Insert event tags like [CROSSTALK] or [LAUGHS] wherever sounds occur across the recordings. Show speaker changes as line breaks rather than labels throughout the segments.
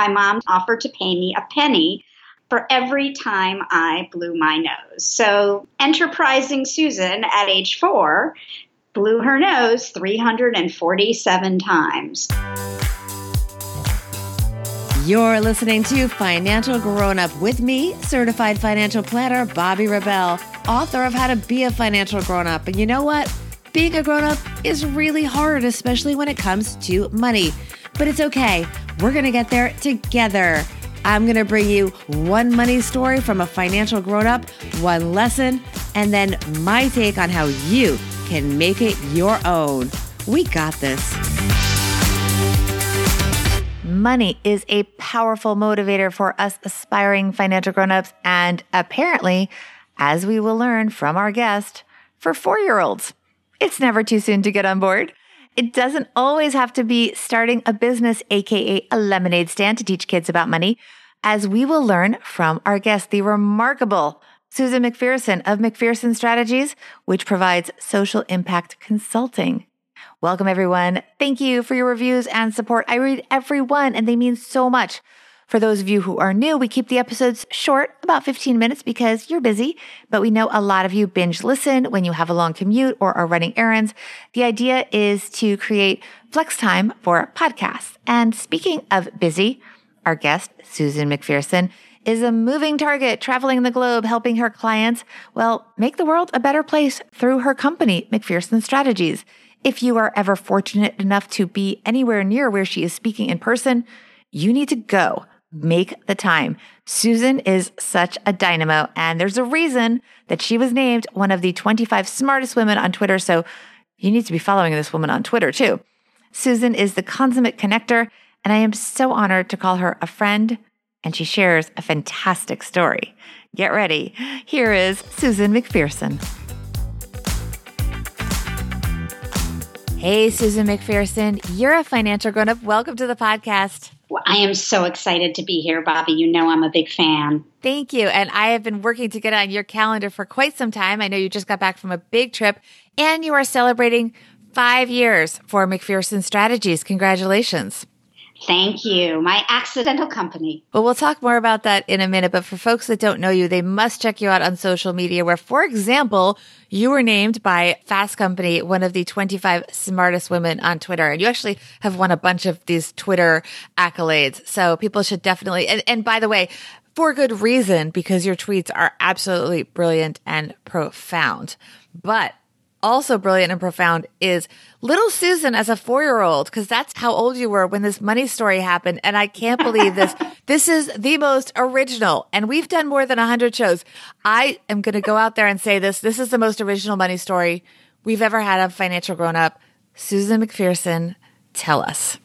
my mom offered to pay me a penny for every time I blew my nose. So, enterprising Susan at age four blew her nose 347 times.
You're listening to Financial Grown Up with me, certified financial planner Bobbi Rebell, author of How to Be a Financial Grown Up. And you know what? Being a grown up is really hard, especially when it comes to money. But it's okay. We're going to get there together. I'm going to bring you one money story from a financial grown up, one lesson, and then my take on how you can make it your own. We got this. Money is a powerful motivator for us aspiring financial grown-ups and apparently, as we will learn from our guest, for 4-year-olds. It's never too soon to get on board. It doesn't always have to be starting a business, aka a lemonade stand to teach kids about money, as we will learn from our guest, the remarkable Susan McPherson of McPherson Strategies, which provides social impact consulting. Welcome, everyone. Thank you for your reviews and support. I read every one, and they mean so much. For those of you who are new, we keep the episodes short, about 15 minutes, because you're busy, but we know a lot of you binge listen when you have a long commute or are running errands. The idea is to create flex time for podcasts. And speaking of busy, our guest, Susan McPherson, is a moving target traveling the globe, helping her clients, well, make the world a better place through her company, McPherson Strategies. If you are ever fortunate enough to be anywhere near where she is speaking in person, you need to go. Make the time. Susan is such a dynamo, and there's a reason that she was named one of the 25 smartest women on Twitter. So you need to be following this woman on Twitter too. Susan is the consummate connector, and I am so honored to call her a friend, and she shares a fantastic story. Get ready. Here is Susan McPherson. Hey, Susan McPherson, you're a financial grown up. Welcome to the podcast.
I am so excited to be here, Bobbi. You know I'm a big fan.
Thank you. And I have been working to get on your calendar for quite some time. I know you just got back from a big trip and you are celebrating five years for McPherson Strategies. Congratulations.
Thank you. My accidental company.
Well, we'll talk more about that in a minute. But for folks that don't know you, they must check you out on social media, where, for example, you were named by Fast Company one of the 25 smartest women on Twitter. And you actually have won a bunch of these Twitter accolades. So people should definitely, and, and by the way, for good reason, because your tweets are absolutely brilliant and profound. But also brilliant and profound is little Susan as a four year old, because that's how old you were when this money story happened. And I can't believe this. [LAUGHS] this is the most original. And we've done more than 100 shows. I am going to go out there and say this. This is the most original money story we've ever had of Financial Grown Up. Susan McPherson, tell us.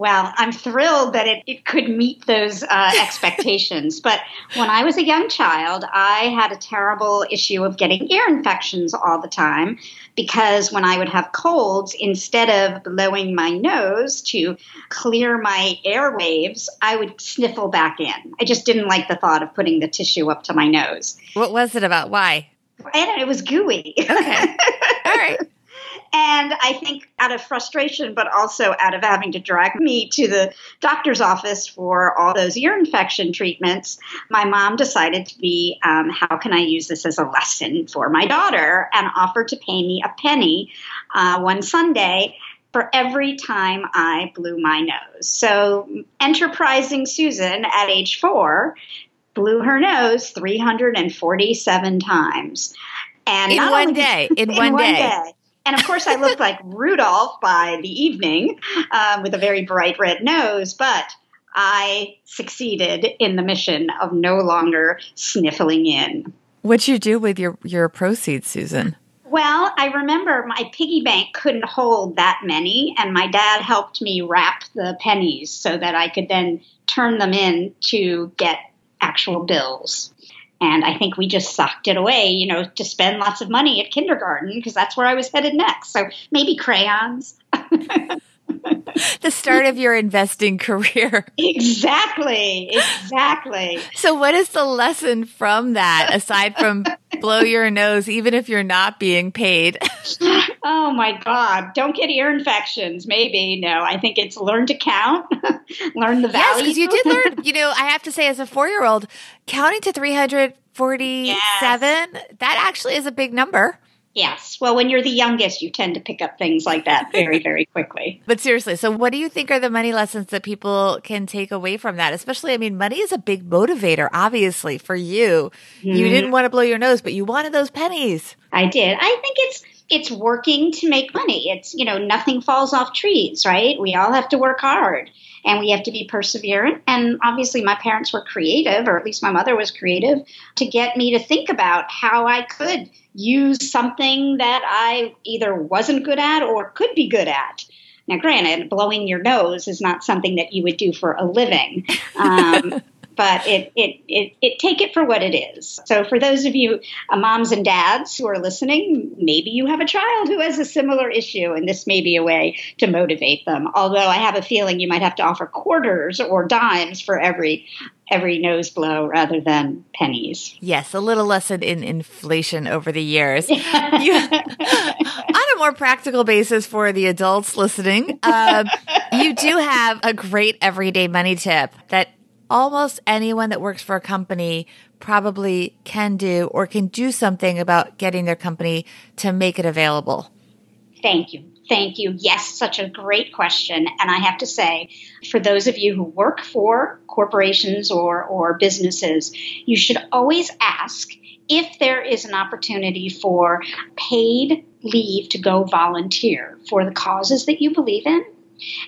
Well, I'm thrilled that it, it could meet those uh, [LAUGHS] expectations. but when I was a young child, I had a terrible issue of getting ear infections all the time because when I would have colds, instead of blowing my nose to clear my airwaves, I would sniffle back in. I just didn't like the thought of putting the tissue up to my nose.
What was it about? Why?
I it was gooey.
Okay. [LAUGHS] All right.
And I think out of frustration, but also out of having to drag me to the doctor's office for all those ear infection treatments, my mom decided to be, um, how can I use this as a lesson for my daughter? And offered to pay me a penny uh, one Sunday for every time I blew my nose. So, enterprising Susan at age four blew her nose 347 times.
And in one day, [LAUGHS] in, in one, day. day.
And of course, I looked like [LAUGHS] Rudolph by the evening um, with a very bright red nose, but I succeeded in the mission of no longer sniffling in.
What'd you do with your, your proceeds, Susan?
Well, I remember my piggy bank couldn't hold that many, and my dad helped me wrap the pennies so that I could then turn them in to get actual bills. And I think we just socked it away, you know, to spend lots of money at kindergarten because that's where I was headed next. So maybe crayons. [LAUGHS]
the start of your investing career.
Exactly. Exactly.
So, what is the lesson from that aside from blow your nose, even if you're not being paid? [LAUGHS]
Oh my God. Don't get ear infections. Maybe. No, I think it's learn to count, [LAUGHS] learn the value.
Yes, because you did learn, you know, I have to say, as a four year old, counting to 347, yes. that actually is a big number.
Yes. Well, when you're the youngest, you tend to pick up things like that very, [LAUGHS] very quickly.
but seriously, so what do you think are the money lessons that people can take away from that? Especially, I mean, money is a big motivator, obviously, for you. Mm-hmm. You didn't want to blow your nose, but you wanted those pennies.
I did. I think it's it's working to make money. It's, you know, nothing falls off trees, right? We all have to work hard and we have to be perseverant. And obviously, my parents were creative, or at least my mother was creative, to get me to think about how I could use something that I either wasn't good at or could be good at. Now, granted, blowing your nose is not something that you would do for a living. [LAUGHS] Um, but it, it, it, it, take it for what it is. So for those of you uh, moms and dads who are listening, maybe you have a child who has a similar issue, and this may be a way to motivate them. Although I have a feeling you might have to offer quarters or dimes for every every nose blow rather than pennies.
Yes, a little lesson in inflation over the years. [LAUGHS] you, [LAUGHS] on a more practical basis for the adults listening, um, you do have a great everyday money tip that almost anyone that works for a company probably can do or can do something about getting their company to make it available.
Thank you. Thank you. Yes, such a great question. And I have to say, for those of you who work for corporations or, or businesses, you should always ask if there is an opportunity for paid leave to go volunteer for the causes that you believe in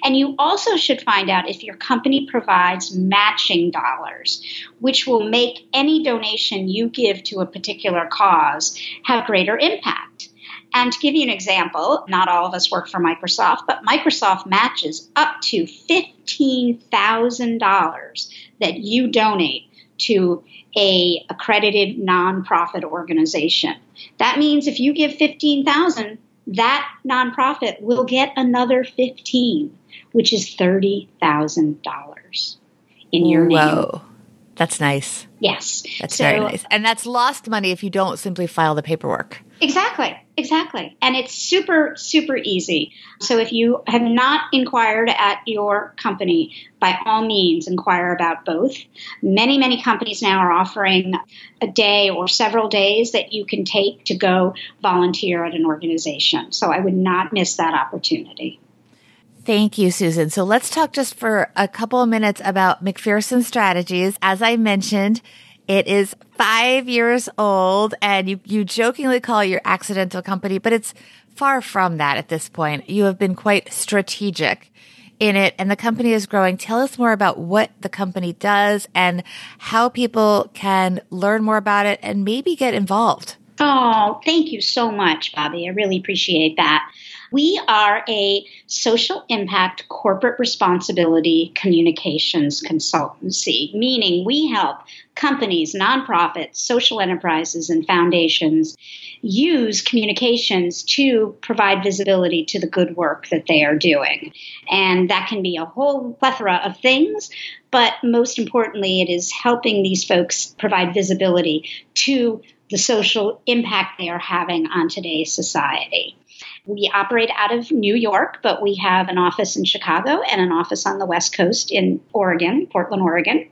and you also should find out if your company provides matching dollars, which will make any donation you give to a particular cause have greater impact. And to give you an example, not all of us work for Microsoft, but Microsoft matches up to $15,000 that you donate to a accredited nonprofit organization. That means if you give 15,000, that nonprofit will get another 15, which is $30,000 in your Whoa. name.
That's nice.
Yes.
That's so, very nice. And that's lost money if you don't simply file the paperwork.
Exactly. Exactly. And it's super, super easy. So if you have not inquired at your company, by all means, inquire about both. Many, many companies now are offering a day or several days that you can take to go volunteer at an organization. So I would not miss that opportunity.
Thank you, Susan. So let's talk just for a couple of minutes about McPherson Strategies. As I mentioned, it is five years old and you, you jokingly call your accidental company, but it's far from that at this point. You have been quite strategic in it and the company is growing. Tell us more about what the company does and how people can learn more about it and maybe get involved.
Oh, thank you so much, Bobbi. I really appreciate that. We are a social impact corporate responsibility communications consultancy, meaning we help companies, nonprofits, social enterprises, and foundations use communications to provide visibility to the good work that they are doing. And that can be a whole plethora of things, but most importantly, it is helping these folks provide visibility to the social impact they are having on today's society. We operate out of New York, but we have an office in Chicago and an office on the West Coast in Oregon, Portland, Oregon.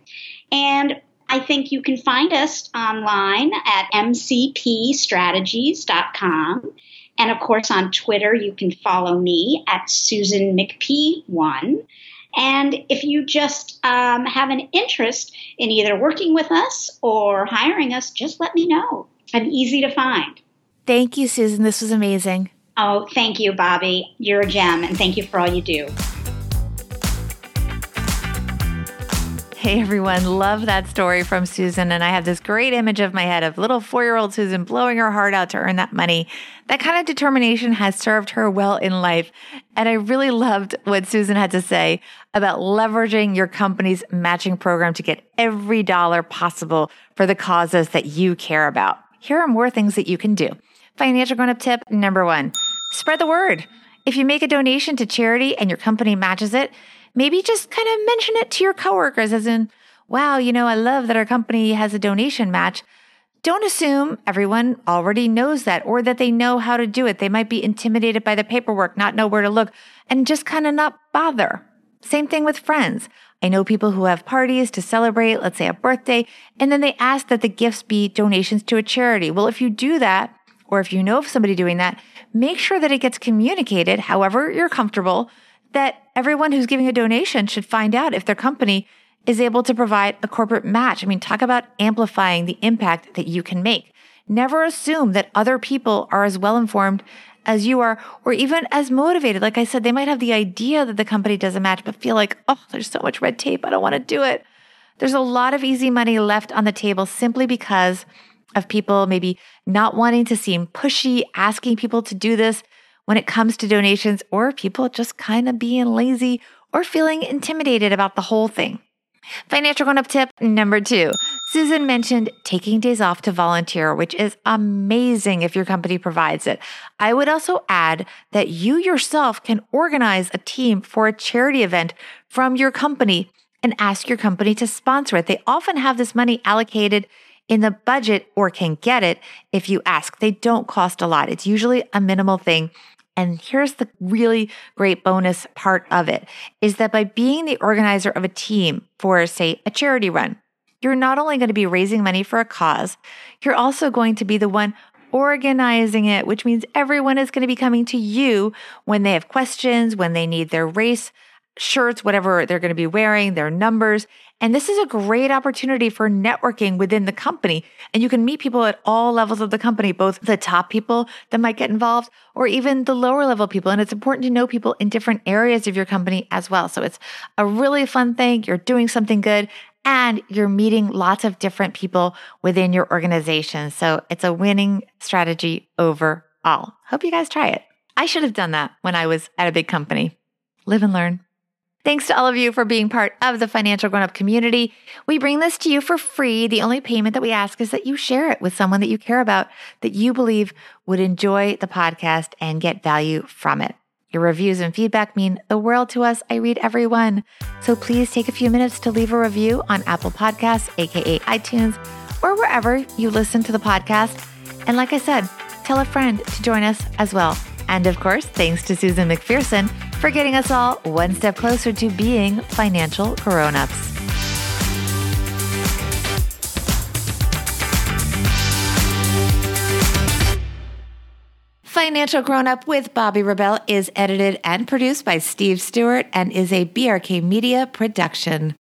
And I think you can find us online at mcpstrategies.com. And of course, on Twitter, you can follow me at Susan McP1. And if you just um, have an interest in either working with us or hiring us, just let me know. I'm easy to find.
Thank you, Susan. This was amazing.
Oh, thank you, Bobbi. You're a gem, and thank you for all you do.
Hey everyone, love that story from Susan. And I have this great image of my head of little four year old Susan blowing her heart out to earn that money. That kind of determination has served her well in life. And I really loved what Susan had to say about leveraging your company's matching program to get every dollar possible for the causes that you care about. Here are more things that you can do. Financial grown up tip number one spread the word. If you make a donation to charity and your company matches it, maybe just kind of mention it to your coworkers as in, wow, you know, I love that our company has a donation match. Don't assume everyone already knows that or that they know how to do it. They might be intimidated by the paperwork, not know where to look, and just kind of not bother. Same thing with friends. I know people who have parties to celebrate, let's say a birthday, and then they ask that the gifts be donations to a charity. Well, if you do that, or if you know of somebody doing that, make sure that it gets communicated, however you're comfortable, that everyone who's giving a donation should find out if their company is able to provide a corporate match. I mean, talk about amplifying the impact that you can make. Never assume that other people are as well informed as you are, or even as motivated. Like I said, they might have the idea that the company doesn't match, but feel like, oh, there's so much red tape. I don't want to do it. There's a lot of easy money left on the table simply because of people maybe not wanting to seem pushy, asking people to do this when it comes to donations, or people just kind of being lazy or feeling intimidated about the whole thing. Financial grown up tip number two. Susan mentioned taking days off to volunteer, which is amazing if your company provides it. I would also add that you yourself can organize a team for a charity event from your company and ask your company to sponsor it. They often have this money allocated in the budget or can get it if you ask. They don't cost a lot. It's usually a minimal thing and here's the really great bonus part of it is that by being the organizer of a team for, say, a charity run, you're not only going to be raising money for a cause, you're also going to be the one organizing it, which means everyone is going to be coming to you when they have questions, when they need their race shirts, whatever they're going to be wearing, their numbers. And this is a great opportunity for networking within the company. And you can meet people at all levels of the company, both the top people that might get involved or even the lower level people. And it's important to know people in different areas of your company as well. So it's a really fun thing. You're doing something good and you're meeting lots of different people within your organization. So it's a winning strategy overall. Hope you guys try it. I should have done that when I was at a big company. Live and learn. Thanks to all of you for being part of the financial grown up community. We bring this to you for free. The only payment that we ask is that you share it with someone that you care about, that you believe would enjoy the podcast and get value from it. Your reviews and feedback mean the world to us. I read every one. So please take a few minutes to leave a review on Apple Podcasts, aka iTunes, or wherever you listen to the podcast. And like I said, tell a friend to join us as well. And of course, thanks to Susan McPherson for getting us all one step closer to being financial grown ups. Financial Grown Up with Bobbi Rebell is edited and produced by Steve Stewart and is a BRK Media production.